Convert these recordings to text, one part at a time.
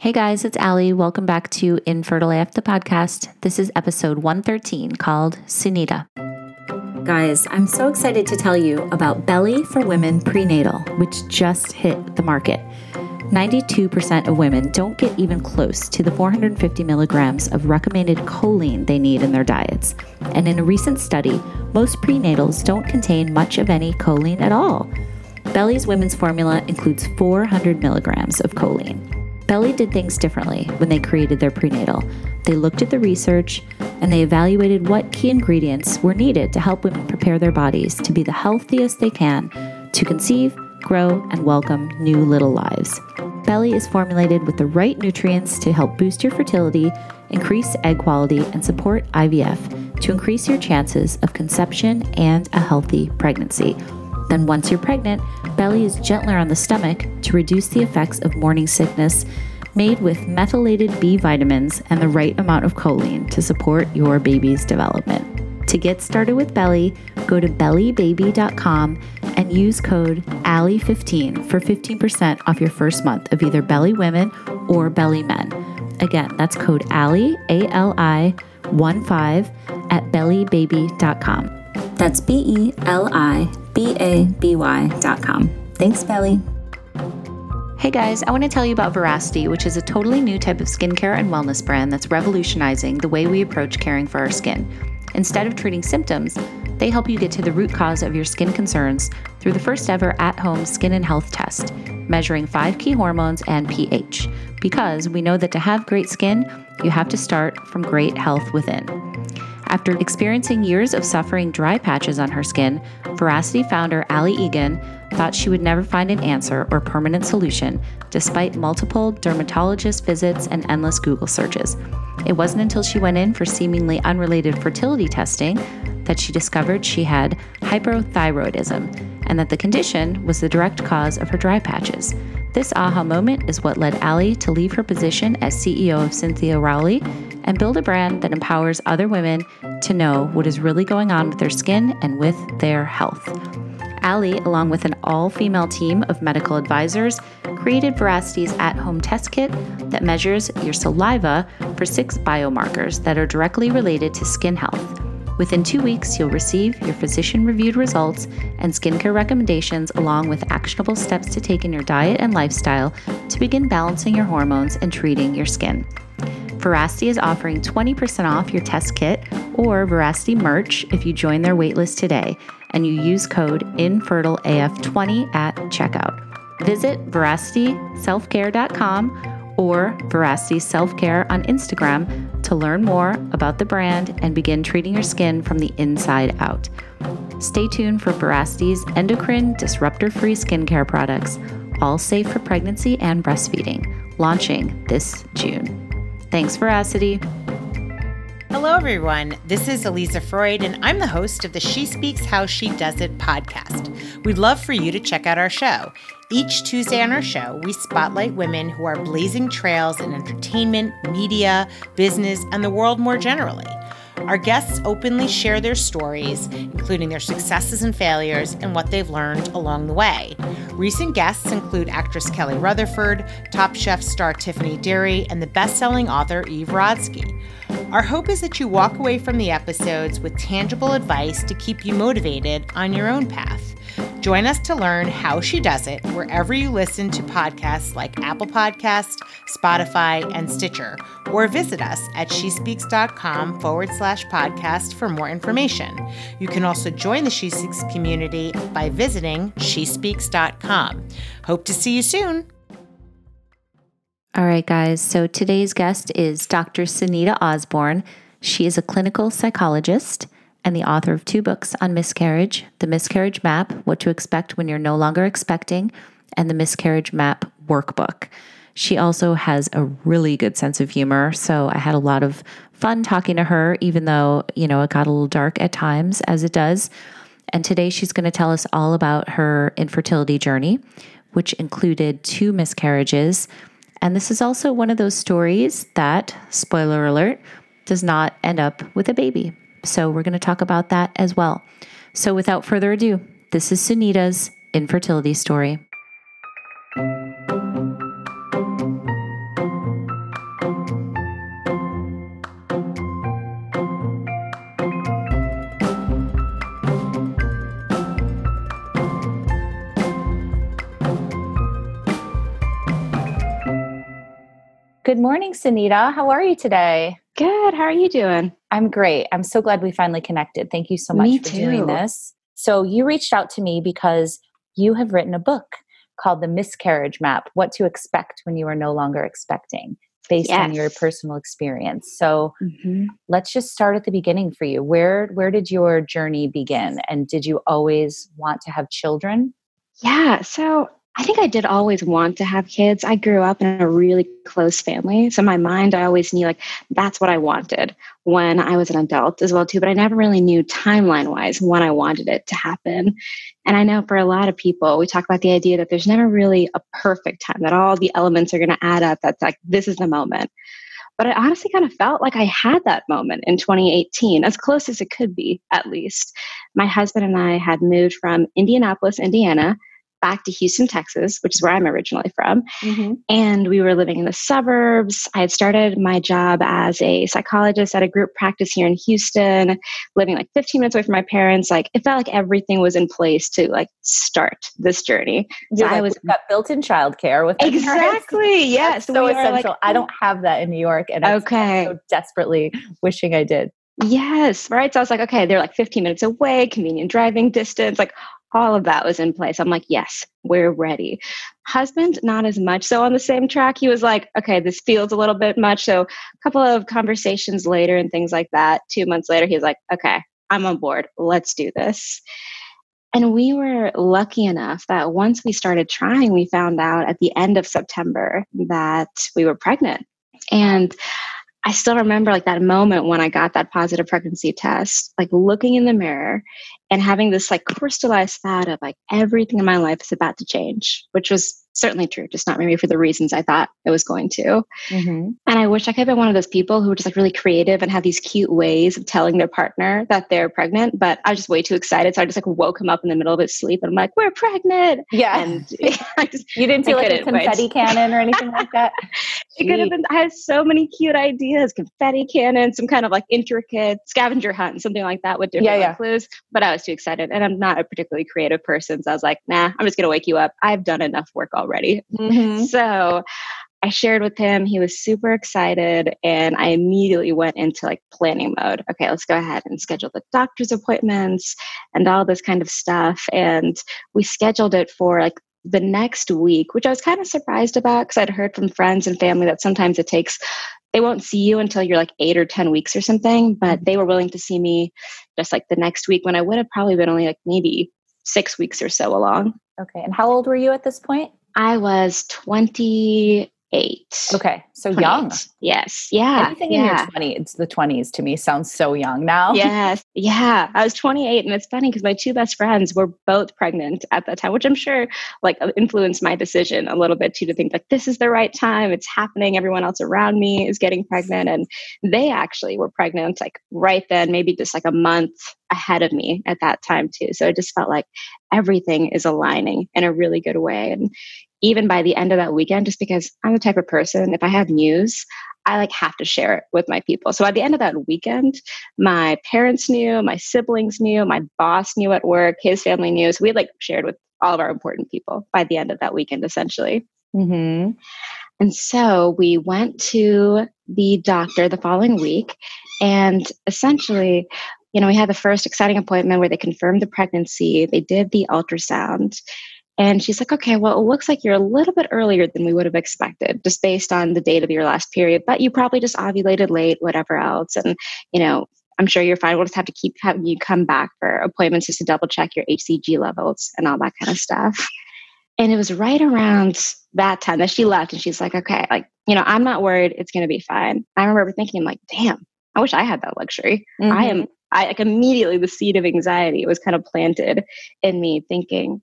Hey guys, it's Ali. Welcome back to Infertile AF the podcast. This is episode 113 called Sunita. Guys, I'm so excited to tell you about Belly for Women Prenatal, which just hit the market. 92% of women don't get even close to the 450 milligrams of recommended choline they need in their diets. And in a recent study, most prenatals don't contain much of any choline at all. Belly's women's formula includes 400 milligrams of choline. Belly did things differently when they created their prenatal. They looked at the research and they evaluated what key ingredients were needed to help women prepare their bodies to be the healthiest they can to conceive, grow, and welcome new little lives. Belly is formulated with the right nutrients to help boost your fertility, increase egg quality, and support IVF to increase your chances of conception and a healthy pregnancy. Then, once you're pregnant, Belly is gentler on the stomach to reduce the effects of morning sickness, made with methylated B vitamins and the right amount of choline to support your baby's development. To get started with Belly, go to bellybaby.com and use code ALI15 for 15% off your first month of either Belly Women or Belly Men. Again, that's code ALI, A L I 1 5 at bellybaby.com. That's B E L I B A B Y.com. Thanks, Belly. Hey guys, I want to tell you about Veracity, which is a totally new type of skincare and wellness brand that's revolutionizing the way we approach caring for our skin. Instead of treating symptoms, they help you get to the root cause of your skin concerns through the first ever at home skin and health test, measuring five key hormones and pH. Because we know that to have great skin, you have to start from great health within. After experiencing years of suffering dry patches on her skin, Veracity founder Ali Egan thought she would never find an answer or permanent solution, despite multiple dermatologist visits and endless Google searches. It wasn't until she went in for seemingly unrelated fertility testing that she discovered she had hyperthyroidism and that the condition was the direct cause of her dry patches. This aha moment is what led Ali to leave her position as CEO of Cynthia Rowley and build a brand that empowers other women to know what is really going on with their skin and with their health. Ali, along with an all female team of medical advisors, created Veracity's at home test kit that measures your saliva for six biomarkers that are directly related to skin health. Within two weeks, you'll receive your physician reviewed results and skincare recommendations, along with actionable steps to take in your diet and lifestyle to begin balancing your hormones and treating your skin. Veracity is offering 20% off your test kit or Veracity merch if you join their waitlist today and you use code InfertileAF20 at checkout. Visit veracityselfcare.com or Veracity Self Care on Instagram to learn more about the brand and begin treating your skin from the inside out. Stay tuned for Veracity's endocrine disruptor free skincare products, all safe for pregnancy and breastfeeding, launching this June. Thanks, Veracity. Hello, everyone. This is Eliza Freud, and I'm the host of the She Speaks How She Does It podcast. We'd love for you to check out our show. Each Tuesday on our show, we spotlight women who are blazing trails in entertainment, media, business, and the world more generally. Our guests openly share their stories, including their successes and failures and what they've learned along the way. Recent guests include actress Kelly Rutherford, Top Chef star Tiffany Derry, and the best selling author Eve Rodsky. Our hope is that you walk away from the episodes with tangible advice to keep you motivated on your own path. Join us to learn how she does it wherever you listen to podcasts like Apple Podcast, Spotify, and Stitcher, or visit us at shespeaks.com forward slash podcast for more information. You can also join the She Speaks community by visiting shespeaks.com. Hope to see you soon. All right, guys. So today's guest is Dr. Sunita Osborn. She is a clinical psychologist and the author of two books on miscarriage The Miscarriage Map What to Expect When You're No Longer Expecting, and The Miscarriage Map Workbook. She also has a really good sense of humor. So I had a lot of fun talking to her, even though, you know, it got a little dark at times, as it does. And today she's going to tell us all about her infertility journey, which included two miscarriages. And this is also one of those stories that, spoiler alert, does not end up with a baby. So we're going to talk about that as well. So without further ado, this is Sunita's infertility story. Good morning, Sunita. How are you today? Good. How are you doing? I'm great. I'm so glad we finally connected. Thank you so much Me for too. doing this. So, you reached out to me because you have written a book called The Miscarriage Map What to Expect When You Are No Longer Expecting, based on your personal experience. So, Mhm. let's just start at the beginning for you. Where, where did your journey begin? And did you always want to have children? Yeah. So I think I did always want to have kids. I grew up in a really close family. So in my mind, I always knew like that's what I wanted when I was an adult as well too. But I never really knew timeline wise when I wanted it to happen. And I know for a lot of people, we talk about the idea that there's never really a perfect time, that all the elements are going to add up. That's like, this is the moment. But I honestly kind of felt like I had that moment in 2018, as close as it could be, at least. My husband and I had moved from Indianapolis, Indiana, back to Houston, Texas, which is where I'm originally from. Mm-hmm. And we were living in the suburbs. I had started my job as a psychologist at a group practice here in Houston, living like 15 minutes away from my parents. Like it felt like everything was in place to like start this journey. So You're I was got built-in childcare with exactly yes. So essential. like- I don't have that in New York, and I'm Okay. so desperately wishing I did. Yes, right. So I was like, okay, they're like 15 minutes away, convenient driving distance, like all of that was in place. I'm like, yes, we're ready. Husband, not as much. So on the same track, he was like, okay, this feels a little bit much. So a couple of conversations later and things like that, two months later, he's like, okay, I'm on board. Let's do this. And we were lucky enough that once we started trying, we found out at the end of September that we were pregnant. And I still remember like that moment when I got that positive pregnancy test, like looking in the mirror and having this like crystallized thought of like everything in my life is about to change, which was certainly true, just not maybe for the reasons I thought it was going to. Mm-hmm. And I wish I could have been one of those people who were just like really creative and had these cute ways of telling their partner that they're pregnant. But I was just way too excited. So I just like woke him up in the middle of his sleep and I'm like, we're pregnant. Yeah, And I just, you didn't do like a couldn't wait. confetti cannon or anything like that. it could have been, I had so many cute ideas confetti cannon, some kind of like intricate scavenger hunt, something like that with different Yeah, yeah. clues. But I was too excited. And I'm not a particularly creative person. So I was like, nah, I'm just going to wake you up. I've done enough work already. Mhm. So I shared with him. He was super excited. And I immediately went into like planning mode. Okay, let's go ahead and schedule the doctor's appointments and all this kind of stuff. And we scheduled it for like the next week, which I was kind of surprised about because I'd heard from friends and family that sometimes it takes, they won't see you until you're like eight or 10 weeks or something. But mm-hmm. they were willing to see me just like the next week when I would have probably been only like maybe six weeks or so along. Okay, and how old were you at this point? I was 28. Okay, so young. Yes. Yeah. Anything in your 20s, it's the 20s to me sounds so young now. yes. Yeah. I was 28 and it's funny because my two best friends were both pregnant at that time, which I'm sure like uh, influenced my decision a little bit too to think like this is the right time. It's happening. Everyone else around me is getting pregnant and they actually were pregnant like right then, maybe just like a month ahead of me at that time too. So it just felt like everything is aligning in a really good way. And even by the end of that weekend, just because I'm the type of person, if I have news, I like have to share it with my people. So at the end of that weekend, my parents knew, my siblings knew, my boss knew at work, his family knew. So we like shared with all of our important people by the end of that weekend, essentially. Mm-hmm. And so we went to the doctor the following week, and essentially, you know, we had the first exciting appointment where they confirmed the pregnancy. They did the ultrasound. And she's like, okay, well, it looks like you're a little bit earlier than we would have expected, just based on the date of your last period, but you probably just ovulated late, whatever else. And, you know, I'm sure you're fine. We'll just have to keep having you come back for appointments just to double check your HCG levels and all that kind of stuff. And it was right around that time that she left and she's like, okay, like, you know, I'm not worried. It's going to be fine. I remember thinking, like, damn, I wish I had that luxury. I Mm-hmm. am, I like immediately the seed of anxiety was kind of planted in me thinking,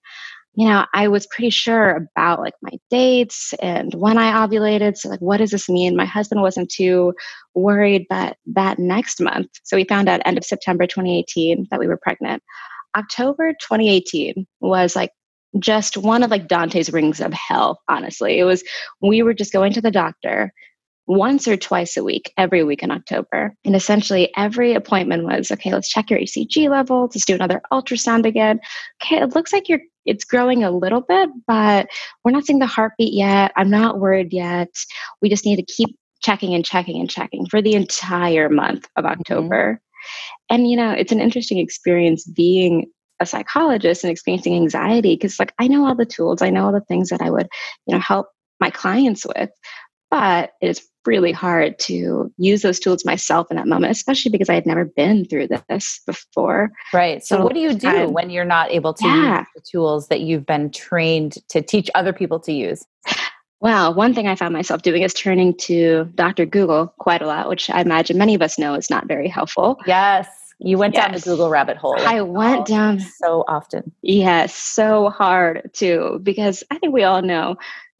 you know, I was pretty sure about like my dates and when I ovulated. So, like, what does this mean? My husband wasn't too worried, but that next month, so we found out end of September 2018 that we were pregnant. October 2018 was like just one of like Dante's rings of hell, honestly. It was, we were just going to the doctor. Once or twice a week, every week in October. And essentially, every appointment was okay, let's check your HCG levels, let's do another ultrasound again. Okay, it looks like you're it's growing a little bit, but we're not seeing the heartbeat yet. I'm not worried yet. We just need to keep checking and checking and checking for the entire month of mm-hmm. October. Mm-hmm. And, you know, it's an interesting experience being a psychologist and experiencing anxiety because, like, I know all the tools, I know all the things that I would, you know, help my clients with. But it is really hard to use those tools myself in that moment, especially because I had never been through this before. Right. So, so what do you do I'm, when you're not able to yeah. use the tools that you've been trained to teach other people to use? Well, one thing I found myself doing is turning to Dr. Google quite a lot, which I imagine many of us know is not very helpful. Yes. You went yes. down the Google rabbit hole. I went oh, down so often. Yes, so hard too, because I think we all know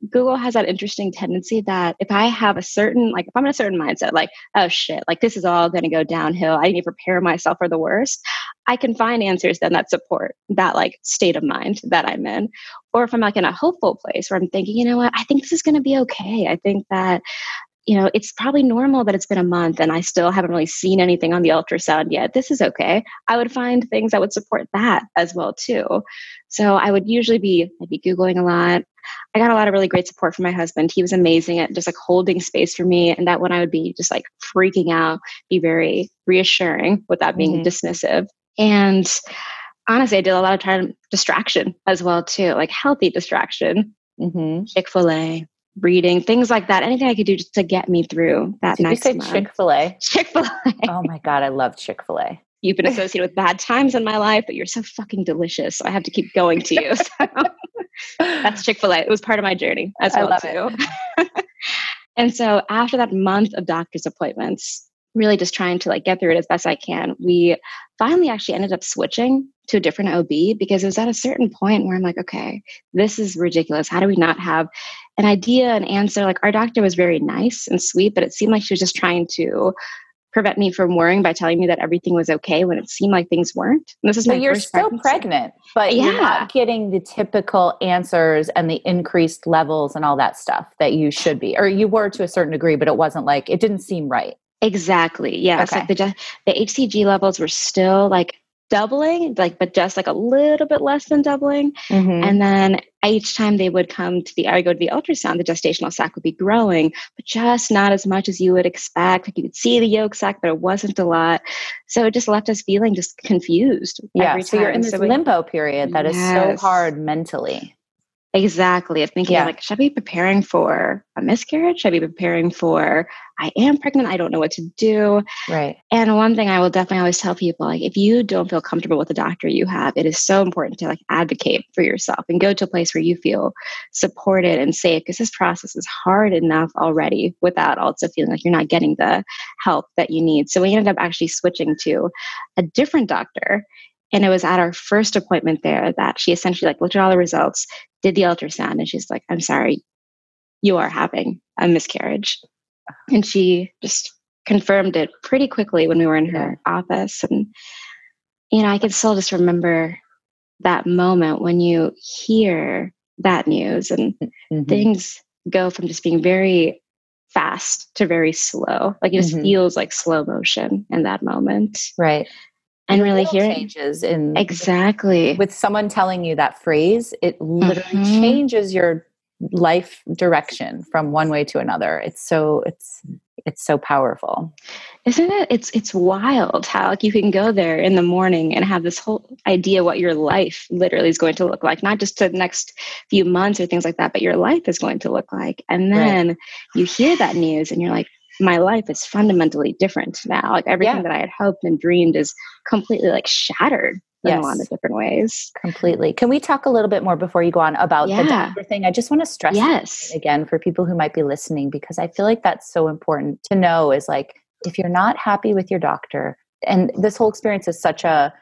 Google has that interesting tendency that if I have a certain, like, if I'm in a certain mindset, like, oh shit, like this is all going to go downhill, I need to prepare myself for the worst, I can find answers then that support that like state of mind that I'm in. Or if I'm like in a hopeful place where I'm thinking, you know what, I think this is going to be okay. I think that you know, it's probably normal that it's been a month and I still haven't really seen anything on the ultrasound yet. This is okay. I would find things that would support that as well too. So I would usually be I'd be googling a lot. I got a lot of really great support from my husband. He was amazing at just like holding space for me and that when I would be just like freaking out, be very reassuring without being mm-hmm. dismissive. And honestly, I did a lot of time distraction as well too, like healthy distraction. Mm-hmm. Chick Fil A, reading, things like that. Anything I could do just to get me through that Did next you say Chick Fil A? Chick Fil A. Oh my god, I love Chick Fil A. You've been associated with bad times in my life, but you're so fucking delicious. So I have to keep going to you. So that's Chick Fil A. It was part of my journey as well too. and so after that month of doctor's appointments, really just trying to like get through it as best I can, we finally actually ended up switching to a different OB because it was at a certain point where I'm like, okay, this is ridiculous. How do we not have an idea, an answer? Like our doctor was very nice and sweet, but it seemed like she was just trying to prevent me from worrying by telling me that everything was okay when it seemed like things weren't. And this is so my you're still pregnancy. pregnant, but yeah. you're not getting the typical answers and the increased levels and all that stuff that you should be, or you were to a certain degree, but it wasn't like it didn't seem right. Exactly. Yes. Okay. Like the the HCG levels were still like doubling, like but just like a little bit less than doubling. Mm-hmm. And then each time they would come to the I go to the ultrasound, the gestational sac would be growing, but just not as much as you would expect. Like you could see the yolk sac, but it wasn't a lot. So it just left us feeling just confused. Yeah. so you're in this so limbo period that yes. is so hard mentally. Exactly. Of thinking yeah. like, should I be preparing for a miscarriage? Should I be preparing for I am pregnant? I don't know what to do. Right. And one thing I will definitely always tell people, like, if you don't feel comfortable with the doctor you have, it is so important to like advocate for yourself and go to a place where you feel supported and safe because this process is hard enough already without also feeling like you're not getting the help that you need. So we ended up actually switching to a different doctor and it was at our first appointment there that she essentially like looked at all the results, did the ultrasound, and she's like, I'm sorry, you are having a miscarriage. And she just confirmed it pretty quickly when we were in her office. And, you know, I can still just remember that moment when you hear that news and mm-hmm. things go from just being very fast to very slow. Like it just mm-hmm. feels like slow motion in that moment. Right and really hearing changes in exactly with, someone telling you that phrase it literally mm-hmm. changes your life direction from one way to another it's so it's it's so powerful isn't it it's it's wild how like you can go there in the morning and have this whole idea what your life literally is going to look like not just the next few months or things like that but your life is going to look like and then right. you hear that news and you're like my life is fundamentally different now. Like everything yeah. that I had hoped and dreamed is completely like shattered in yes. a lot of different ways. Completely. Can we talk a little bit more before you go on about yeah. the doctor thing? I just want to stress yes. again for people who might be listening because I feel like that's so important to know is like if you're not happy with your doctor and this whole experience is such a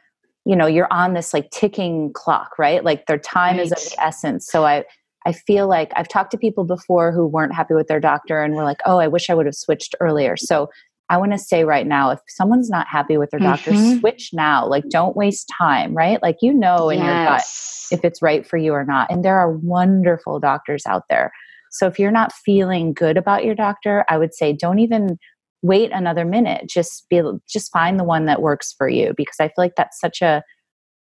you know you're on this like ticking clock right like their time right. is of the essence so i I feel like I've talked to people before who weren't happy with their doctor and were like, oh, I wish I would have switched earlier. So I want to say right now, if someone's not happy with their doctor, mm-hmm. switch now. Like, don't waste time, right? Like, you know in yes. your gut if it's right for you or not. And there are wonderful doctors out there. So if you're not feeling good about your doctor, I would say don't even wait another minute. Just be just find the one that works for you because I feel like that's such a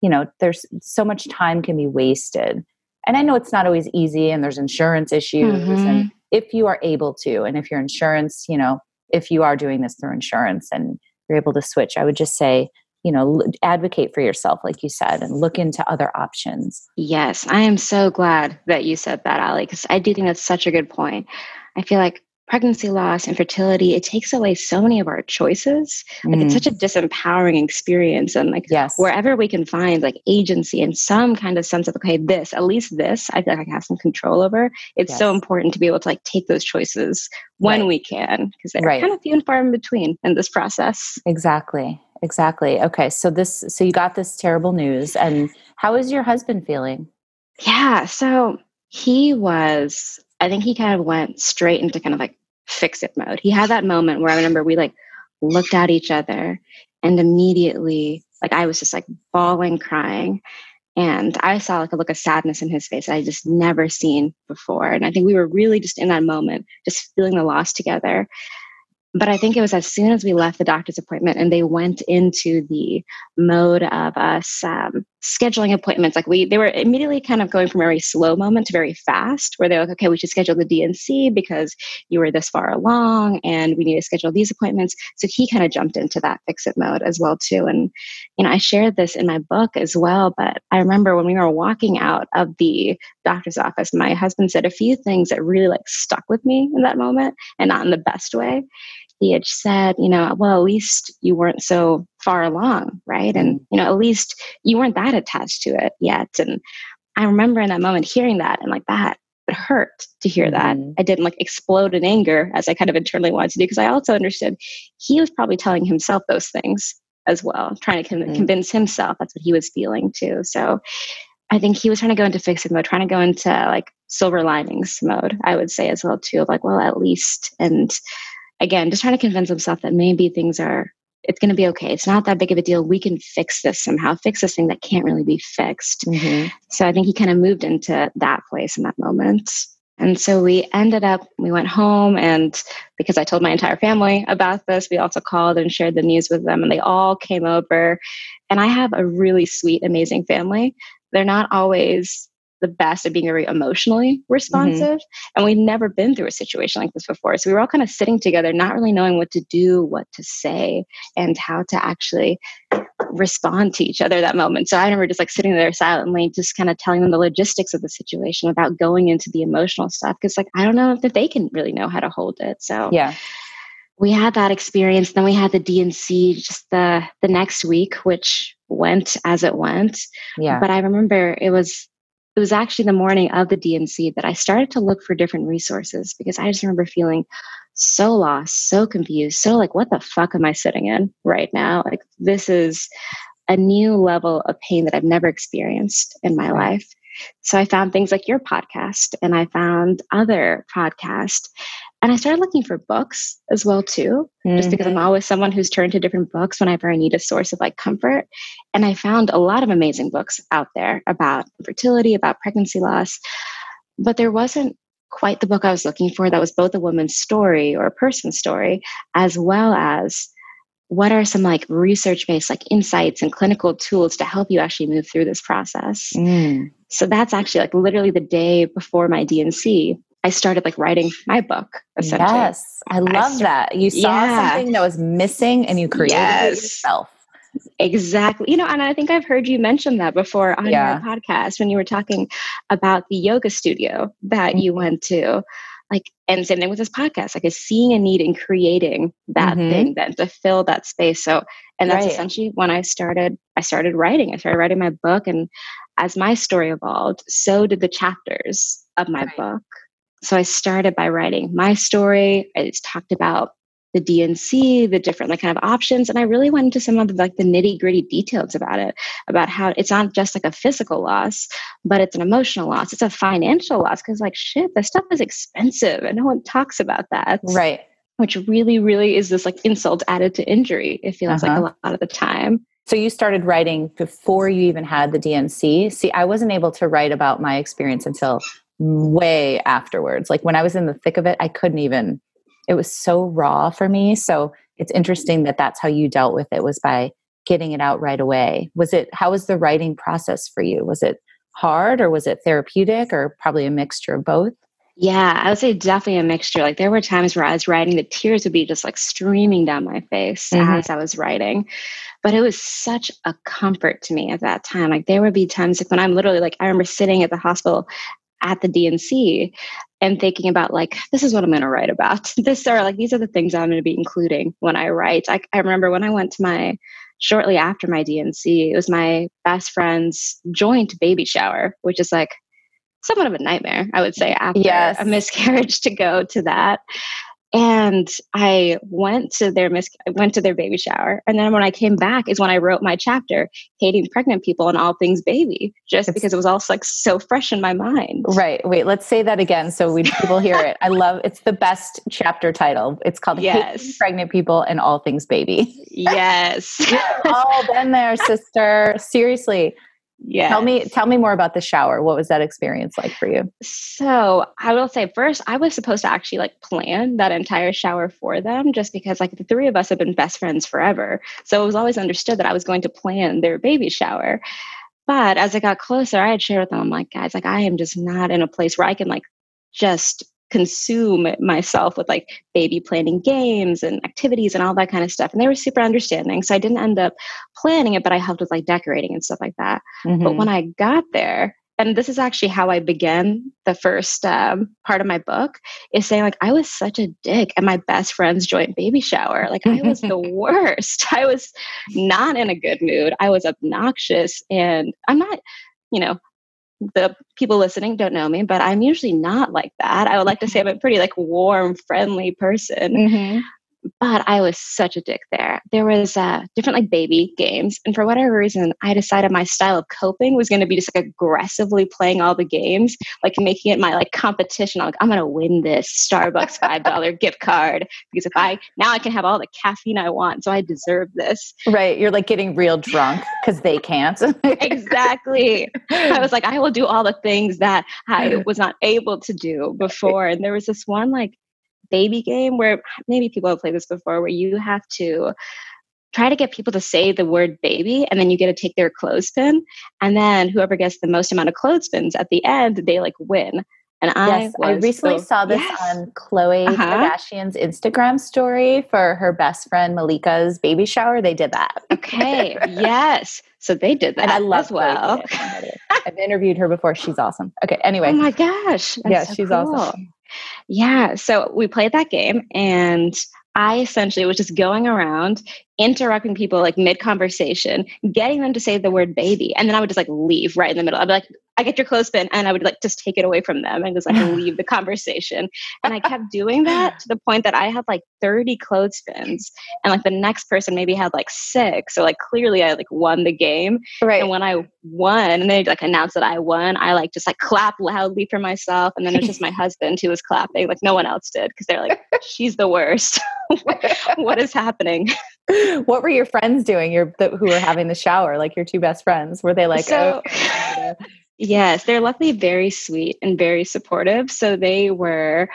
you know, there's so much time can be wasted. And I know it's not always easy and there's insurance issues mm-hmm. and if you are able to and if your insurance, you know, if you are doing this through insurance and you're able to switch, I would just say you know advocate for yourself like you said and look into other options yes i am so glad that you said that ali because i do think that's such a good point i feel like pregnancy loss and fertility it takes away so many of our choices like mm. it's such a mm. disempowering experience and like yes. wherever we can find like agency and some kind of sense of okay this at least this i feel like i have some control over it's yes. so important to be able to like take those choices when right. we can because they're right. kind of few and far in between in this process exactly exactly okay so this so you got this terrible news and how is your husband feeling yeah so he was i think he kind of went straight into kind of like fix it mode. He had that moment where I remember we like looked at each other and immediately like I was just like bawling, crying. And I saw like a look of sadness in his face I just never seen before. And I think we were really just in that moment, just feeling the loss together but I think it was as soon as we left the doctor's appointment and they went into the mode of us um, scheduling appointments. Like we, they were immediately kind of going from a very slow moment to very fast, where they're like, okay, we should schedule the D&C because you were this far along, and we need to schedule these appointments. So he kind of jumped into that fix it mode as well too. And you know, I shared this in my book as well. But I remember when we were walking out of the doctor's office, my husband said a few things that really like stuck with me in that moment, and not in the best way he had said, you know, well, at least you weren't so far along, right? And, mm. you know, at least you weren't that attached to it yet. And I remember in that moment hearing that and like that, it hurt to hear that. Mm-hmm. I didn't like explode in anger as I kind of internally wanted to do because I also understood he was probably telling himself those things as well, trying to con- mm-hmm. convince himself that's what he was feeling too. So I think he was trying to go into fixing mode, trying to go into like silver linings mode, I would say as well too. Like, well, at least and again, just trying to convince himself that maybe things are, it's going to be okay. It's not that big of a deal. We can fix this somehow, fix this thing that can't really be fixed. Mm-hmm. So I think he kind of moved into that place in that moment. And so we ended up, we went home, and because I told my entire family about this, we also called and shared the news with them, and they all came over. And I have a really sweet, amazing family. They're not always the best at being very emotionally responsive. Mm-hmm. And we'd never been through a situation like this before. So we were all kind of sitting together, not really knowing what to do, what to say, and how to actually respond to each other that moment. So I remember just like sitting there silently, just kind of telling them the logistics of the situation without going into the emotional stuff. Cause like I don't know if they can really know how to hold it. So yeah. We had that experience. Then we had the D&C just the the next week, which went as it went. Yeah. But I remember it was it was actually the morning of the D&C that I started to look for different resources because I just remember feeling so lost, so confused, so like, what the fuck am I sitting in right now? Like, this is a new level of pain that I've never experienced in my life. So I found things like your podcast and I found other podcasts and I started looking for books as well too, mm-hmm. just because I'm mm-hmm. always someone who's turned to different books whenever I need a source of like comfort. And I found a lot of amazing books out there about fertility, about pregnancy loss, but there wasn't quite the book I was looking for that was both a woman's story or a person's story, as well as what are some like research based like insights and clinical tools to help you actually move through this process. Mm. So that's actually like literally the day before my D&C I started like writing my book. Essentially. Yes, I love I that. You saw yeah. something that was missing and you created yes. it yourself. Exactly. You know, and I think I've heard you mention that before on yeah. your podcast when you were talking about the yoga studio that mm-hmm. you went to. Like, and same thing with this podcast, like, is seeing a need and creating that mm-hmm. thing then to fill that space. So, and that's right. essentially when I started, I started writing. I started writing my book. And as my story evolved, so did the chapters of my right. book so I started by writing my story. I just talked about the D&C, the different like kind of options, and I really went into some of the, like the nitty gritty details about it, about how it's not just like a physical loss, but it's an emotional loss. It's a financial loss because like shit, this stuff is expensive, and no one talks about that. Right. Which really, really is this like insult added to injury. It feels uh-huh. like a uh-huh. lot of the time. So you started writing before you even had the D&C. See, I wasn't able to write about my experience until way afterwards. Like when I was in the thick of it, I couldn't even, it was so raw for me. So it's interesting that that's how you dealt with it was by getting it out right away. Was it, how was the writing process for you? Was it hard or was it therapeutic or probably a mixture of both? Yeah, I would say definitely a mixture. Like there were times where I was writing, the tears would be just like streaming down my face mm-hmm. as I was writing. But it was such a comfort to me at that time. Like there would be times like when I'm literally like I remember sitting at the hospital at the D&C thinking about like this is what I'm going to write about. This or like these are the things I'm going to be including when I write. I, I remember when I went to my shortly after my D&C, it was my best friend's joint baby shower, which is like somewhat of a nightmare, I would say, after yes. a miscarriage to go to that. And I went to their mis- went to their baby shower, and then when I came back is when I wrote my chapter, hating pregnant people and all things baby, just it's, because it was all like so fresh in my mind. Right. Wait. Let's say that again so we people hear it. I love. It's the best chapter title. It's called yes. "Hating Pregnant People and All Things Baby." Yes. all been there, sister. Seriously. Yeah. Tell me tell me more about the shower. What was that experience like for you? So, I will say first, I was supposed to actually like plan that entire shower for them just because like the three of us have been best friends forever. So, it was always understood that I was going to plan their baby shower. But as it got closer, I had shared with them, I'm like, guys, like I am just not in a place where I can like just consume myself with like baby planning games and activities and all that kind of stuff. And they were super understanding. So I didn't end up planning it, but I helped with like decorating and stuff like that. Mm-hmm. But when I got there, and this is actually how I began the first um, part of my book is saying like I was such a dick at my best friend's joint baby shower. Like I was the worst. I was not in a good mood. I was obnoxious, and I'm not, you know, the people listening don't know me, but I'm usually not like that. I would like to say I'm a pretty like warm, friendly person. Mm-hmm but I was such a dick there. There was uh, different like baby games, and for whatever reason, I decided my style of coping was going to be just like aggressively playing all the games, like making it my like competition. I'm like, I'm going to win this Starbucks five dollar gift card because if I now I can have all the caffeine I want, so I deserve this. Right, you're like getting real drunk because they can't. exactly. I was like, I will do all the things that I was not able to do before, and there was this one like baby game where maybe people have played this before where you have to try to get people to say the word baby and then you get to take their clothespin and then whoever gets the most amount of clothespins at the end they like win and yes, I, I recently so, saw this yes. on Khloe uh-huh. Kardashian's Instagram story for her best friend Malika's baby shower. They did that. Okay. yes. So they did that and I love as well. I've interviewed her before. She's awesome. Okay. Anyway. Oh my gosh. yeah, so she's cool. awesome. Yeah. So we played that game and I essentially was just going around interrupting people like mid conversation, getting them to say the word baby. And then I would just like leave right in the middle. I'd be like, I get your clothespin. And I would like just take it away from them and just like leave the conversation. And I kept doing that to the point that I had like 30 clothespins. And like the next person maybe had like six. So like clearly I like won the game. Right. And when I won and they like announced that I won, I like just like clapped loudly for myself. And then it was just my husband who was clapping. Like no one else did because they're like, she's the worst. what is happening? what were your friends doing? Your the, who were having the shower, like your two best friends? Were they like, oh, so, oh? Yes, they're luckily very sweet and very supportive. So they were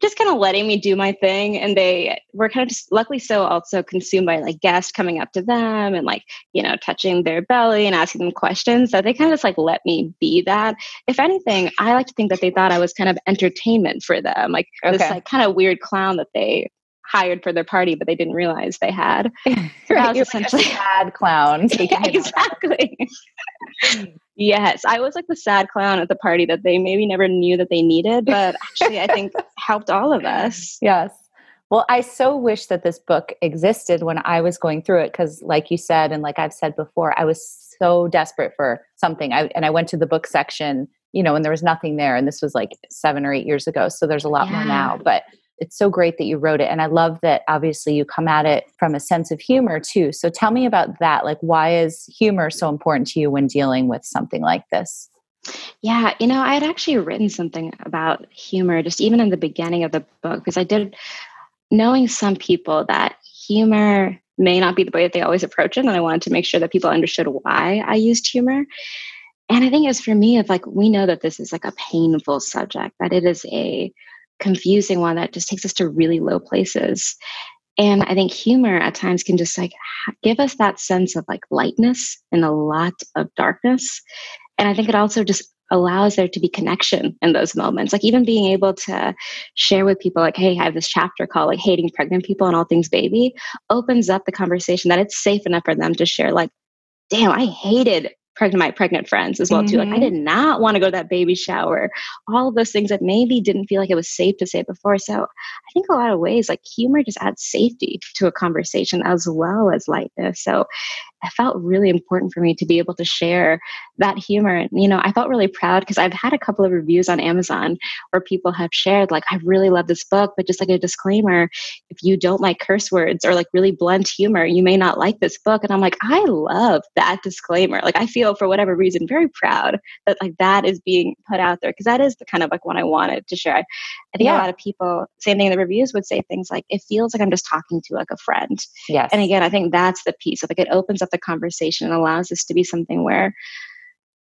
just kind of letting me do my thing and they were kind of just luckily so also consumed by like guests coming up to them and like you know touching their belly and asking them questions that they kind of just like let me be that if anything i like to think that they thought i was kind of entertainment for them like okay. this like kind of weird clown that they hired for their party, but they didn't realize they had. right, was essentially like sad clown. yeah, exactly. yes, I was like the sad clown at the party that they maybe never knew that they needed, but actually, I think helped all of us. Yes. Well, I so wish that this book existed when I was going through it because, like you said, and like I've said before, I was so desperate for something. I, and I went to the book section, you know, and there was nothing there. And this was like seven or eight years ago. So there's a lot yeah. more now. But it's so great that you wrote it and i love that obviously you come at it from a sense of humor too. So tell me about that. Like why is humor so important to you when dealing with something like this? Yeah you know i had actually written something about humor just even in the beginning of the book because i did knowing some people that humor may not be the way that they always approach it and i wanted to make sure that people understood why i used humor. And I think it's for me, it's like we know that this is like a painful subject, that it is a confusing one that just takes us to really low places. And I think humor at times can just like give us that sense of like lightness in a lot of darkness. And I think it also just allows there to be connection in those moments. Like even being able to share with people, like, hey, I have this chapter called like hating pregnant people and all things baby, opens up the conversation that it's safe enough for them to share, like, damn, I hated pregnant my pregnant friends as well mm-hmm. too. Like I did mm-hmm. not want to go to that baby shower. All of those things that maybe didn't feel like it was safe to say before. So I think a lot of ways like humor just adds safety to a conversation as well as lightness. So it felt really important for me to be able to share that humor. And, you know, I felt really proud because I've had a couple of reviews on Amazon where people have shared, like, I really love this book, but just like a disclaimer, if you don't like curse words or like really blunt humor, you may not like this book. And I'm like, I love that disclaimer. Like, I feel for whatever reason very proud that like that is being put out there because that is the kind of like what I wanted to share. I think yeah. a lot of people, same thing in the reviews, would say things like, it feels like I'm just talking to like a friend. Yes. And again, I think that's the piece of like it opens up the conversation and allows this to be something where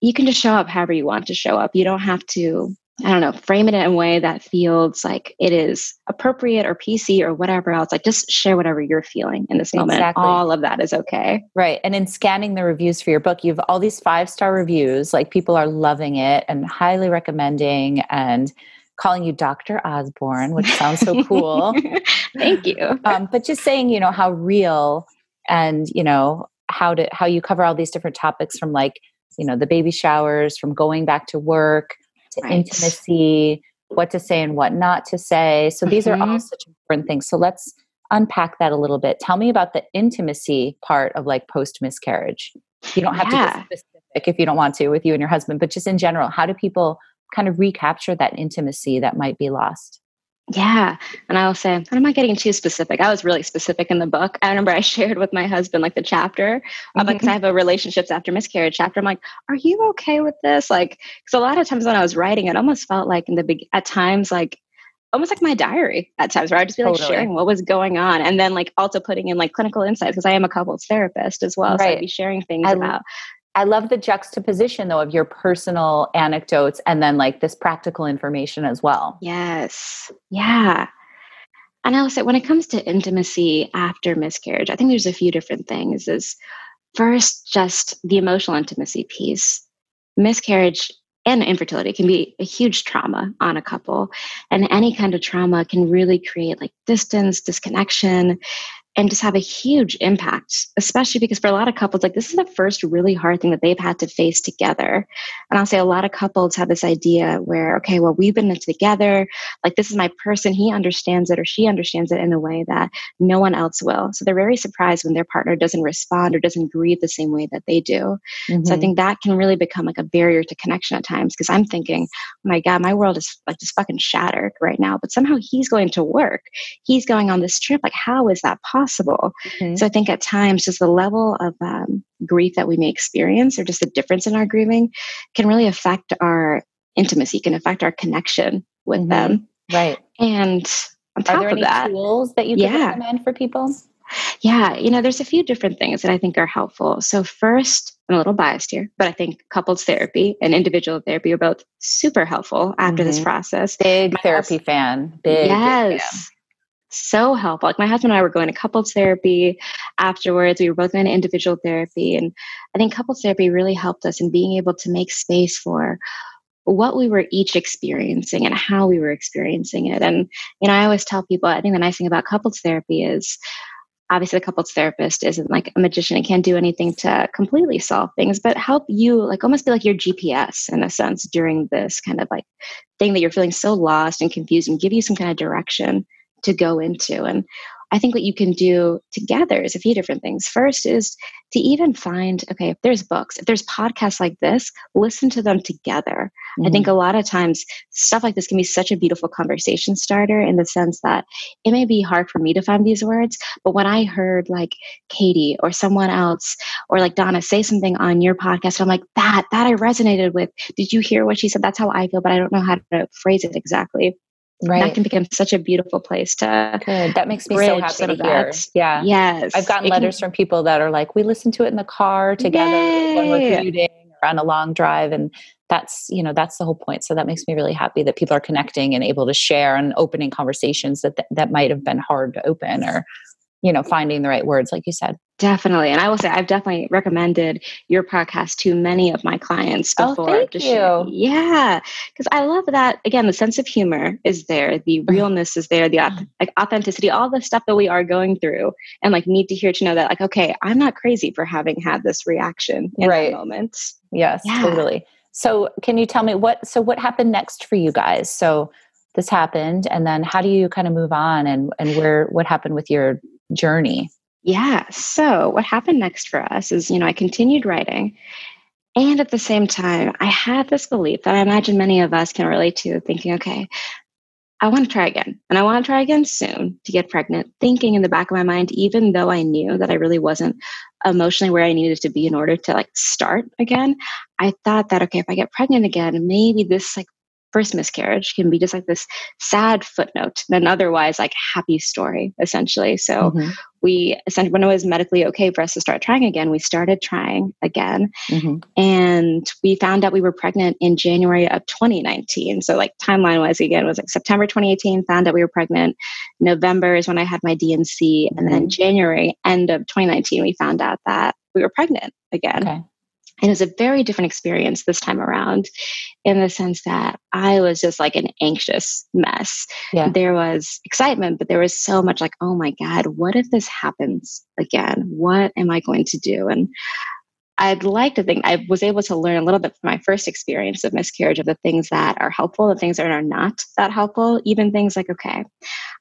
you can just show up however you want to show up. You don't have to, I don't know, frame it in a way that feels like it is appropriate or PC or whatever else. Like just share whatever you're feeling in this moment. Exactly. All of that is okay. Right. And in scanning the reviews for your book, you have all these five star reviews. Like people are loving it and highly recommending and calling you Dr. Osborn, which sounds so cool. Thank you. Um, but just saying, you know, how real and, you know, how to how you cover all these different topics from like you know the baby showers from going back to work to right. intimacy what to say and what not to say so these mm-hmm. are all mm-hmm. such important things so let's unpack that a little bit tell me about the intimacy part of like post miscarriage you don't have yeah. to be specific if you don't want to with you and your husband but just in general how do people kind of recapture that intimacy that might be lost yeah. And I will say, I'm not getting too specific. I was really specific in the book. I remember I shared with my husband like the chapter mm-hmm. of like, cause I have a relationships after miscarriage chapter. I'm like, are you okay with this? Like, cause a lot of times when I was writing, it almost felt like in the big, at times, like almost like my diary at times where I'd just be like totally. sharing what was going on and then like also putting in like clinical insights because I am a couples therapist as well. Right. So I'd be sharing things I, about I love the juxtaposition though of your personal anecdotes and then like this practical information as well. Yes. Yeah. And I'll say when it comes to intimacy after miscarriage, I think there's a few different things. Is first just the emotional intimacy piece. Miscarriage and infertility can be a huge trauma on a couple. And any kind of trauma can really create like distance, disconnection, and just have a huge impact, especially because for a lot of couples, like this is the first really hard thing that they've had to face together. And I'll say a lot of couples have this idea where, okay, well, we've been together, like this is my person, he understands it or she understands it in a way that no one else will. So they're very surprised when their partner doesn't respond or doesn't grieve the same way that they do. Mm-hmm. So I mm-hmm. think that can really become like a barrier to connection at times because I'm thinking, oh my God, my world is like just fucking shattered right now. But somehow he's going to work, he's going on this trip. Like, how is that possible? Possible. Mm-hmm. So I think at times just the level of um, grief that we may experience or just the difference in our grieving can really affect our intimacy, can affect our connection with mm-hmm. them. Right. And on top of that, tools that you can yeah. recommend for people? Yeah, you know, there's a few different things that I think are helpful. So, first, I'm a little biased here, but I think couples therapy and individual therapy are both super helpful after mm-hmm. this process. Big My therapy fan. Big. Yes. Big fan so helpful. Like my husband and I were going to couples therapy afterwards. We were both going to individual therapy. And I think couples therapy really helped us in being able to make space for what we were each experiencing and how we were experiencing it. And, you know, I always tell people, I think the nice thing about couples therapy is obviously the couples therapist isn't like a magician and can't do anything to completely solve things, but help you like almost be like your GPS in a sense during this kind of like thing that you're feeling so lost and confused and give you some kind of direction to go into. And I think what you can do together is a few different things. First is to even find, okay, if there's books, if there's podcasts like this, listen to them together. Mm-hmm. I think mm-hmm. a lot of times stuff like this can be such a beautiful conversation starter in the sense that it may be hard for me to find these words, but when I heard like Katie or someone else or like Donna say something on your podcast, I'm like, that, that I resonated with. Did you hear what she said? That's how I feel, but I don't know how to phrase it exactly right. that can become such a beautiful place to good. That makes me so happy to hear. yeah. Yes. I've gotten letters can, from people that are like we listen to it in the car together yay. when we're commuting or on a long drive and that's you know that's the whole point. So that makes me really happy that people are connecting and able to share and opening conversations that that, that might have been hard to open or you know finding the right words like you said definitely and i will say i've definitely recommended your podcast to many of my clients oh, before oh, thank you. yeah because i love that again the sense of humor is there the mm-hmm. realness is there the like authenticity all the stuff that we are going through and like need to hear to know that like okay i'm not crazy for having had this reaction in right. that moment yes yeah. totally so can you tell me what so what happened next for you guys so this happened and then how do you kind of move on and and where what happened with your journey? Yeah. So, what happened next for us is, you know, I continued writing. And at the same time, I had this belief that I imagine many of us can relate to thinking, okay, I want to try again. And I want to try again soon to get pregnant, thinking in the back of my mind, even though I knew that I really wasn't emotionally where I needed to be in order to like start again, I thought that, okay, if I get pregnant again, maybe this like first miscarriage can be just like this sad footnote an otherwise like happy story essentially so mm-hmm. we essentially when it was medically okay for us to start trying again we started trying again mm-hmm. and we found out we were pregnant in january of 2019 so like timeline wise again was like september 2018 found out we were pregnant november is when i had my D&C and then mm-hmm. january end of 2019 we found out that we were pregnant again okay. And it was a very different experience this time around in the sense that I was just like an anxious mess. Yeah. There was excitement, but there was so much like, oh my God, what if this happens again? What am I going to do? And I'd like to think I was able to learn a little bit from my first experience of miscarriage of the things that are helpful, the things that are not that helpful, even things like, okay,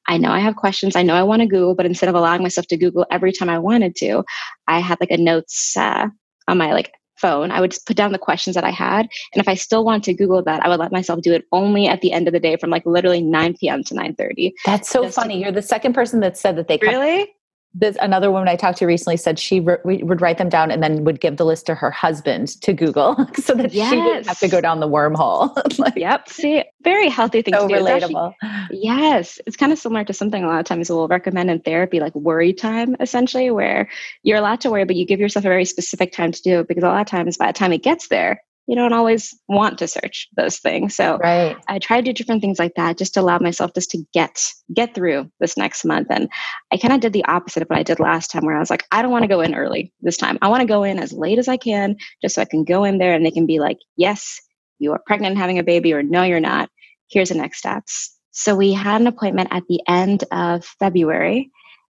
I know I have questions. I know I want to Google, but instead of allowing myself to Google every time I wanted to, I had like a notes uh, on my like phone. I would just put down the questions that I had. And if I still wanted to Google that, I would let myself do it only at the end of the day from like literally 9 p.m. to 9 30. That's so funny. To- You're the second person that said that they really this another woman I talked to recently said she re- would write them down and then would give the list to her husband to Google so that yes. she didn't have to go down the wormhole. like, yep. See, very healthy thing so to do. relatable. Actually, yes, it's kind of similar to something a lot of times we'll recommend in therapy, like worry time, essentially, where you're allowed to worry, but you give yourself a very specific time to do it because a lot of times by the time it gets there, you don't always want to search those things. So right. I try to do different things like that just to allow myself just to get get through this next month. And I kind of did the opposite of what I did last time where I was like, I don't want to go in early this time. I want to go in as late as I can just so I can go in there and they can be like, yes, you are pregnant and having a baby, or no, you're not. Here's the next steps. So we had an appointment at the end of February.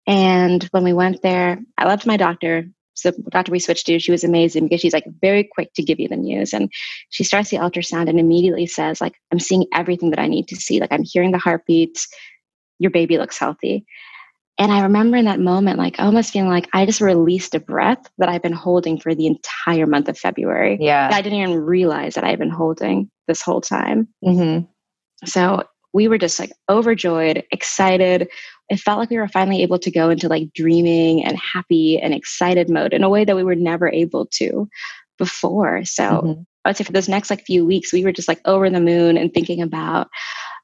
And when we went there, I loved my doctor so doctor we switched to, she was amazing because she's like very quick to give you the news. And she starts the ultrasound and immediately says, like, I'm seeing everything that I need to see. Like I'm hearing the heartbeats. Your baby looks healthy. And I remember in that moment, like almost feeling like I just released a breath that I've been holding for the entire month of February. Yeah. I didn't even realize that I've been holding this whole time. Mm-hmm. So we were just like overjoyed, excited. It felt like we were finally able to go into like dreaming and happy and excited mode in a way that we were never able to before. So mm-hmm. I would say for those next like few weeks, we were just like over the moon and thinking about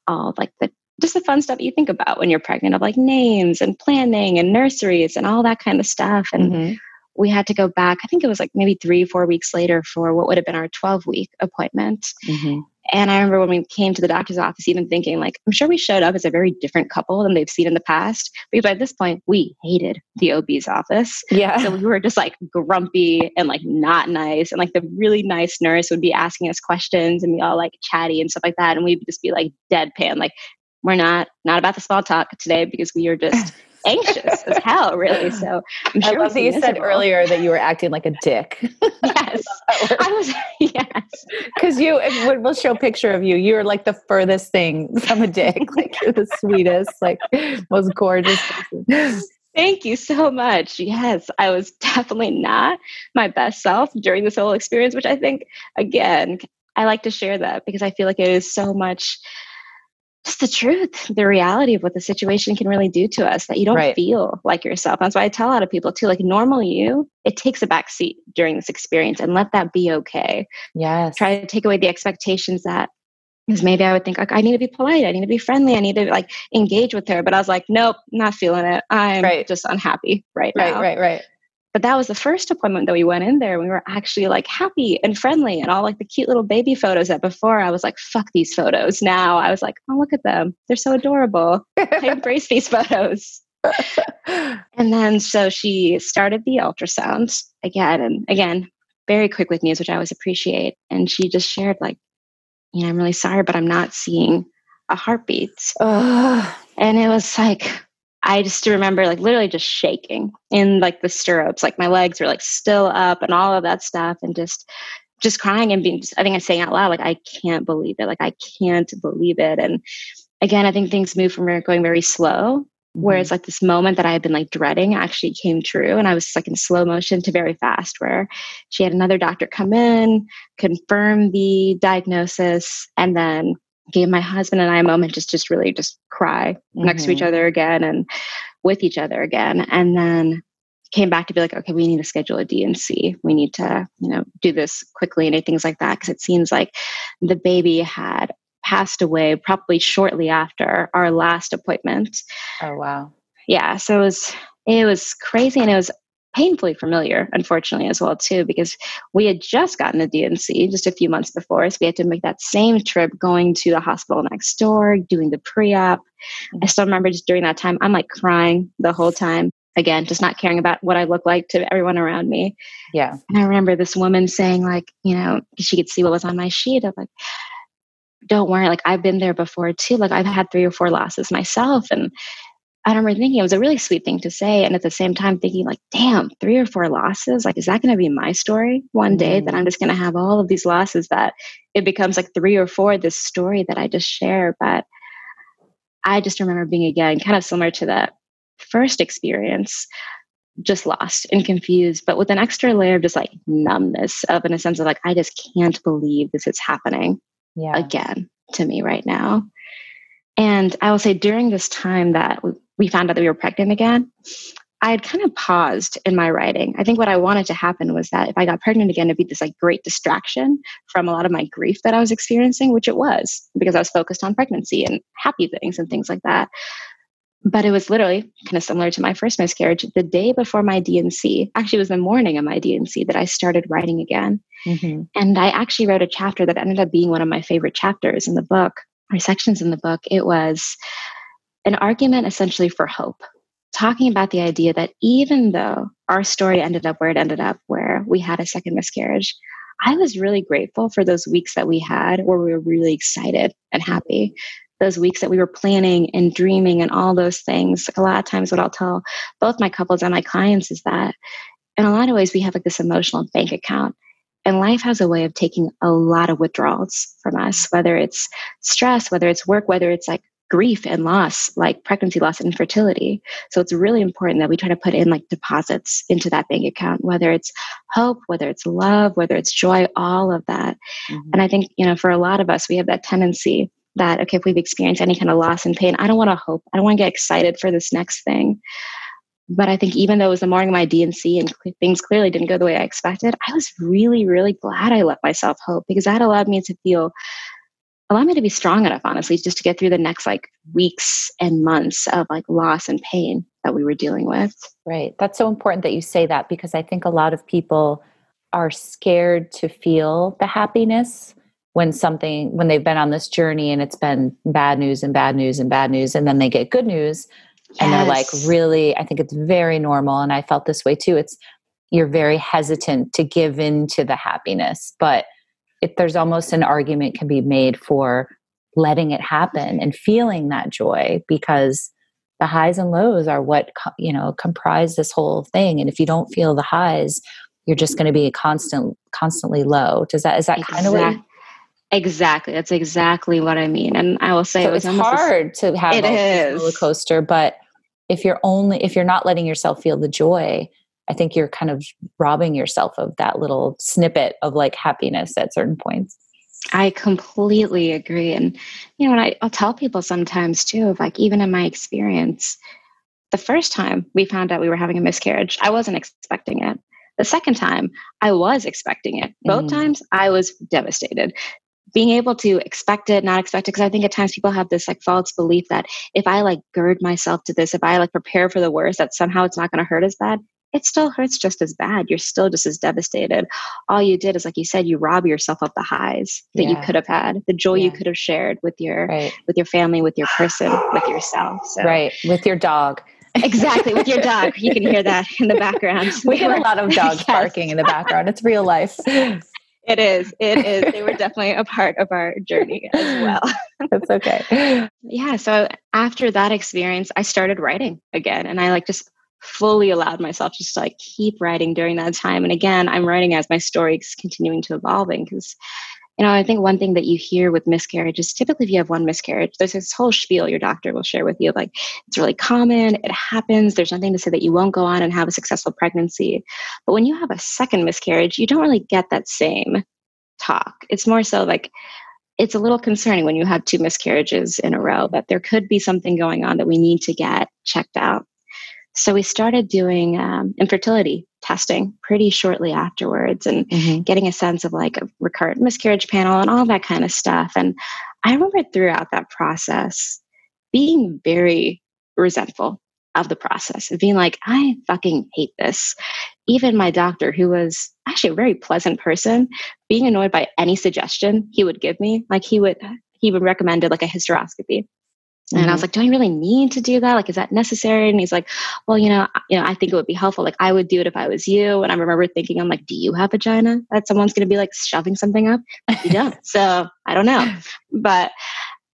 all like the just the fun stuff you think about when you're pregnant of like names and planning and nurseries and all that kind of stuff. And mm-hmm. we had to go back, I think it was like maybe three, four weeks later for what would have been our 12 week appointment. Mm-hmm. And I remember when we came to the doctor's office, even thinking, like, I'm sure we showed up as a very different couple than they've seen in the past. Because by this point, we hated the OB's office. Yeah. So we were just like grumpy and like not nice. And like the really nice nurse would be asking us questions and be all like chatty and stuff like that. And we'd just be like deadpan, like, we're not not about the small talk today because we are just anxious as hell, really. So I'm sure I love that you miserable. said earlier that you were acting like a dick. yes, I was. Yes, because you we'll show a picture of you. You're like the furthest thing from a dick. Like you're the sweetest, like most gorgeous person. Thank you so much. Yes, I was definitely not my best self during this whole experience, which I think, again, I like to share that because I feel like it is so much just the truth, the reality of what the situation can really do to us that you don't right. feel like yourself. That's why I tell a lot of people too, like normal you, it takes a back seat during this experience and let that be okay. Yes. Try to take away the expectations that because maybe I would think like I need to be polite, I need to be friendly, I need to like engage with her. But I was like, nope, not feeling it. I'm right. just unhappy right, right now. Right, right, right But that was the first appointment that we went in there. And we were actually like happy and friendly and all like the cute little baby photos that before I was like, fuck these photos. Now I was like, oh, look at them. They're so adorable. I embrace these photos. and then so she started the ultrasound again and again, very quick with news, which I always appreciate. And she just shared, like, you know, I'm really sorry, but I'm not seeing a heartbeat. And it was like, I just remember like literally just shaking in like the stirrups, like my legs were like still up and all of that stuff, and just just crying and being. Just, I think I'm saying out loud like I can't believe it, like I can't believe it. And again, I think things move from going very slow, mm-hmm. whereas like this moment that I had been like dreading actually came true, and I was like in slow motion to very fast. Where she had another doctor come in, confirm the diagnosis, and then gave my husband and I a moment just just really just cry mm-hmm. next to each mm-hmm. other again and with each other again and then came back to be like okay we need to schedule a D&C we need to you know do this quickly and things like that because it seems like the baby had passed away probably shortly after our last appointment oh wow yeah so it was it was crazy and it was painfully familiar, unfortunately, as well too, because we had just gotten the D&C just a few months before, so we had to make that same trip, going to the hospital next door, doing the pre-op. Mm-hmm. I still remember just during that time, I'm like crying the whole time. Again, just not caring about what I look like to everyone around me. Yeah. And I remember this woman saying, like, you know, she could see what was on my sheet. of like, don't worry, like I've been there before too. Like I've had three or four losses myself. And I remember thinking it was a really sweet thing to say. And at the same time, thinking, like, damn, three or four losses. Like, is that going to be my story one day that mm-hmm. I'm just going to have all of these losses that it becomes like three or four, this story that I just share? But I just remember being, again, kind of similar to that first experience, just lost and confused, but with an extra layer of just like numbness of, in a sense of like, I just can't believe this is happening yeah. again to me right now. And I will say during this time that we found out that we were pregnant again, I had kind of paused in my writing. I think what I wanted to happen was that if I got pregnant again, it'd be this like great distraction from a lot of my grief that I was experiencing, which it was because I was focused on pregnancy and happy things and things like that. But it was literally kind of similar to my first miscarriage. The day before my D&C, actually, was the morning of my D&C that I started writing again. Mm-hmm. And I actually wrote a chapter that ended up being one of my favorite chapters in the book or sections in the book. It was an argument essentially for hope, talking about the idea that even though our story ended up where it ended up, where we had a second miscarriage, I was really grateful for those weeks that we had where we were really excited and happy. Those weeks that we were planning and dreaming and all those things. A lot of times, what I'll tell both my couples and my clients is that in a lot of ways, we have like this emotional bank account. And life has a way of taking a lot of withdrawals from us, whether it's stress, whether it's work, whether it's like grief and loss, like pregnancy loss and infertility. So it's really important that we try to put in like deposits into that bank account, whether it's hope, whether it's love, whether it's joy, all of that. Mm-hmm. And I think, you know, for a lot of us, we have that tendency that, okay, if we've experienced any kind of loss and pain, I don't want to hope. I don't want to get excited for this next thing. But I think even though it was the morning of my D&C and things clearly didn't go the way I expected, I was really, really glad I let myself hope because that allowed me to feel allow me to be strong enough, honestly, just to get through the next like weeks and months of like loss and pain that we were dealing with. Right. That's so important that you say that because I think a lot of people are scared to feel the happiness when something when they've been on this journey and it's been bad news and bad news and bad news and then they get good news yes. and they're like really I think it's very normal and I felt this way too. It's you're very hesitant to give in to the happiness, but it, there's almost an argument can be made for letting it happen and feeling that joy because the highs and lows are what you know comprise this whole thing. And if you don't feel the highs you're just going to be constant constantly low. Does that is that exactly. kind of what exactly that's exactly what i mean. And i will say so it it's hard to have it a roller coaster but if you're only if you're not letting yourself feel the joy I think you're kind of robbing yourself of that little snippet of like happiness at certain points. I completely agree. And, you know, and I, I'll tell people sometimes too, of like, even in my experience, the first time we found out we were having a miscarriage, I wasn't expecting it. The second time, I was expecting it. Both mm. times, I was devastated. Being able to expect it, not expect it, because I think at times people have this like false belief that if I like gird myself to this, if I like prepare for the worst, that somehow it's not going to hurt as bad it still hurts just as bad. You're still just as devastated. All you did is, like you said, you rob yourself of the highs that yeah. you could have had, the joy yeah. you could have shared with your right. with your family, with your person, with yourself. So. Right, with your dog. exactly, with your dog. You can hear that in the background. We get a lot of dogs yes. barking in the background. It's real life. It is. It is. They were definitely a part of our journey as well. That's okay. yeah. So after that experience, I started writing again. And I like just fully allowed myself just to like keep writing during that time. And again, I'm writing as my story is continuing to evolving because you know, I think one thing that you hear with miscarriage is typically if you have one miscarriage, there's this whole spiel your doctor will share with you. Like, it's really common, it happens. There's nothing to say that you won't go on and have a successful pregnancy. But when you have a second miscarriage, you don't really get that same talk. It's more so like, it's a little concerning when you have two miscarriages in a row that there could be something going on that we need to get checked out. So we started doing um, infertility testing pretty shortly afterwards and mm-hmm. getting a sense of like a recurrent miscarriage panel and all that kind of stuff. And I remember throughout that process being very resentful of the process of being like, I fucking hate this. Even my doctor, who was actually a very pleasant person, being annoyed by any suggestion he would give me, like he would he would recommend like a hysteroscopy. And mm-hmm. I was like, do I really need to do that? Like, is that necessary? And he's like, well, you know, you know, I think it would be helpful. Like, I would do it if I was you. And I remember thinking, I'm like, do you have vagina that someone's going to be like shoving something up? You don't. so I don't know. But,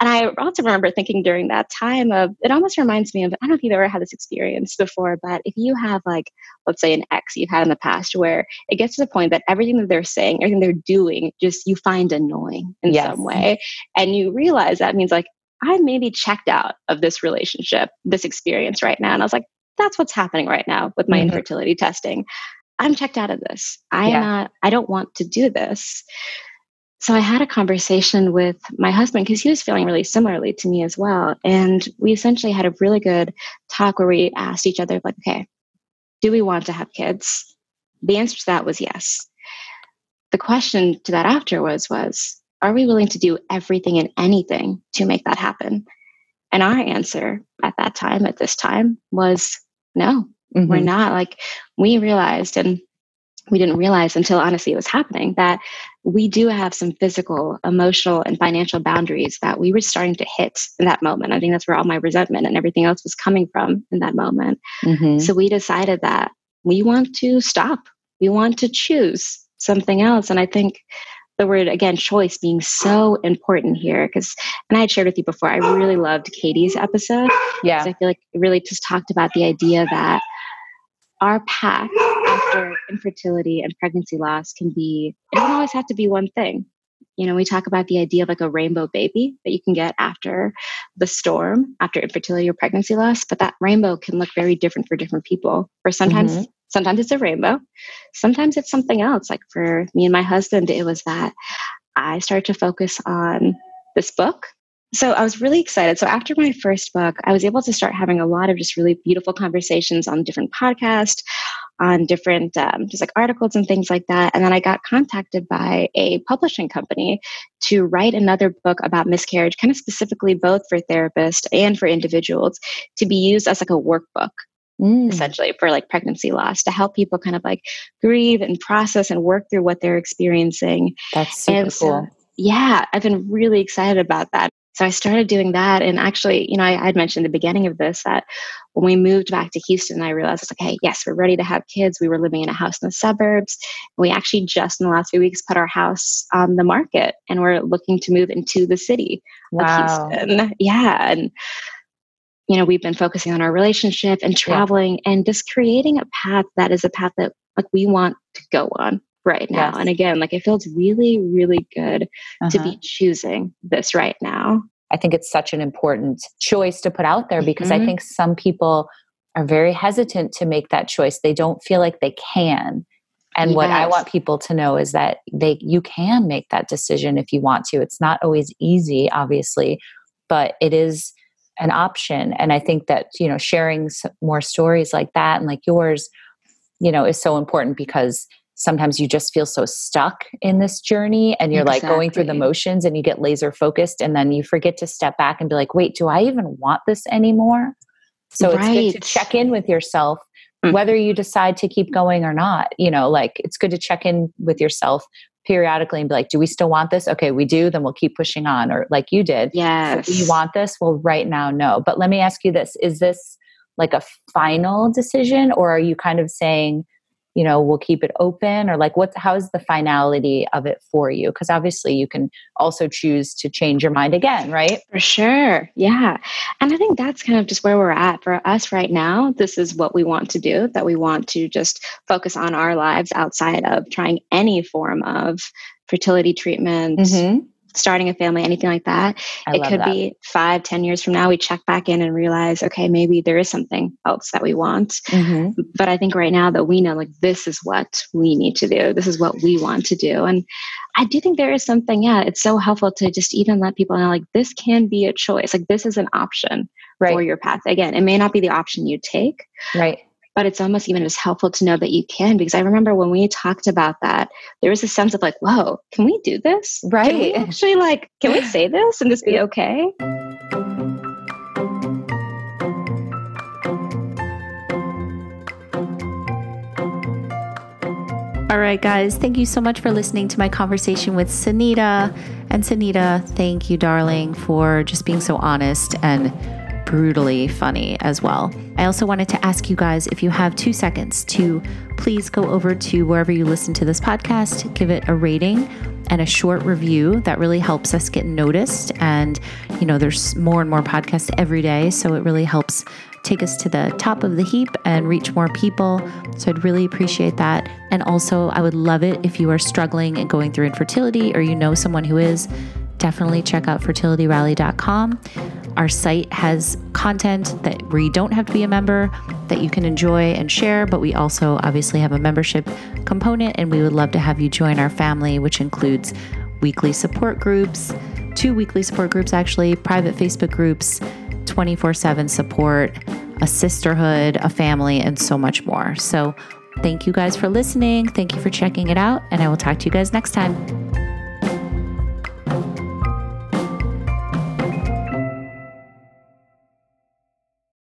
and I also remember thinking during that time of, it almost reminds me of, I don't know if you've ever had this experience before, but if you have like, let's say an ex you've had in the past where it gets to the point that everything that they're saying, everything they're doing, just you find annoying in yes. some way. And you realize that means like, I maybe checked out of this relationship, this experience right now. And I was like, that's what's happening right now with my mm-hmm. infertility testing. I'm checked out of this. I am yeah. not, I don't want to do this. So I had a conversation with my husband because he was feeling really similarly to me as well. And we essentially had a really good talk where we asked each other, like, okay, do we want to have kids? The answer to that was yes. The question to that after was, was, are we willing to do everything and anything to make that happen? And our answer at that time, at this time, was no, mm-hmm. we're not. Like, we realized, and we didn't realize until honestly it was happening, that we do have some physical, emotional, and financial boundaries that we were starting to hit in that moment. I think that's where all my resentment and everything else was coming from in that moment. Mm-hmm. So we decided that we want to stop, we want to choose something else. And I think the word again choice being so important here because and i had shared with you before i really loved katie's episode yeah. I feel like it really just talked about the idea that our path after infertility and pregnancy loss can be it doesn't always have to be one thing. You know we talk about the idea of like a rainbow baby that you can get after the storm after infertility or pregnancy loss but that rainbow can look very different for different people. Or sometimes mm-hmm. Sometimes it's a rainbow. Sometimes it's something else. Like for me and my husband, it was that I started to focus on this book. So I was really excited. So after my first book, I was able to start having a lot of just really beautiful conversations on different podcasts, on different um, just like articles and things like that. And then I got contacted by a publishing company to write another book about miscarriage, kind of specifically both for therapists and for individuals, to be used as like a workbook mm. essentially for like pregnancy loss to help people kind of like grieve and process and work through what they're experiencing. That's super and so, cool. Yeah, I've been really excited about that. So I started doing that. And actually, you know, I had mentioned the beginning of this that when we moved back to Houston, I realized it's like, hey, yes, we're ready to have kids. We were living in a house in the suburbs. We actually just in the last few weeks put our house on the market and we're looking to move into the city wow. of Houston. Yeah. And you know, we've been focusing on our relationship and traveling yeah. and just creating a path that is a path that like we want to go on right now. Yes. And again, like it feels really, really good uh-huh. to be uh-huh. choosing this right now. I think it's such an important choice to put out there because mm-hmm. I think some people are very hesitant to make that choice. They don't feel like they can. And yes. what I want people to know is that they you can make that decision if you want to. It's not always easy, obviously, but it is an option and i think that you know sharing more stories like that and like yours you know is so important because sometimes you just feel so stuck in this journey and you're exactly. like going through the motions and you get laser focused and then you forget to step back and be like wait do i even want this anymore so right. it's good to check in with yourself mm-hmm. whether you decide to keep going or not. You know, like it's good to check in with yourself periodically and be like, do we still want this? Okay, we do, then we'll keep pushing on. Or like you did. Yes. Do you want this? Well, right now, no. But let me ask you this is this like a final decision, or are you kind of saying, you know we'll keep it open or like what's how's the finality of it for you? Because obviously you can also choose to change your mind again right? For sure yeah. And i think that's kind of just where we're at. For us right now this is what we want to do that we want to just focus on our lives outside of trying any form of fertility treatment mm-hmm starting a family, anything like that. I it could that. be five, ten years from now, we check back in and realize, okay, maybe there is something else that we want. Mm-hmm. But I think right now that we know, like, this is what we need to do. This is what we want to do. And I do think there is something, yeah, it's so helpful to just even let people know, like, this can be a choice. Like, this is an option right. for your path. Again, it may not be the option you take. Right but it's almost even as helpful to know that you can because i remember when we talked about that there was a sense of like whoa can we do this? Right. actually like can we say this and this be okay? All right, guys, thank you so much for listening to my conversation with Sunita. And Sunita, thank you, darling, for just being so honest and brutally funny as well. I also wanted to ask you guys if you have two seconds to please go over to wherever you listen to this podcast, give it a rating and a short review. That really helps us get noticed. And, you know, there's more and more podcasts every day. So it really helps take us to the top of the heap and reach more people. So I'd really appreciate that. And also, I would love it if you are struggling and going through infertility or you know someone who is. Definitely check out fertilityrally.com. Our site has content that where you don't have to be a member that you can enjoy and share, but we also obviously have a membership component and we would love to have you join our family, which includes weekly support groups, two weekly support groups actually, private Facebook groups, 24/7 support, a sisterhood, a family and so much more. So, thank you guys for listening. Thank you for checking it out and I will talk to you guys next time.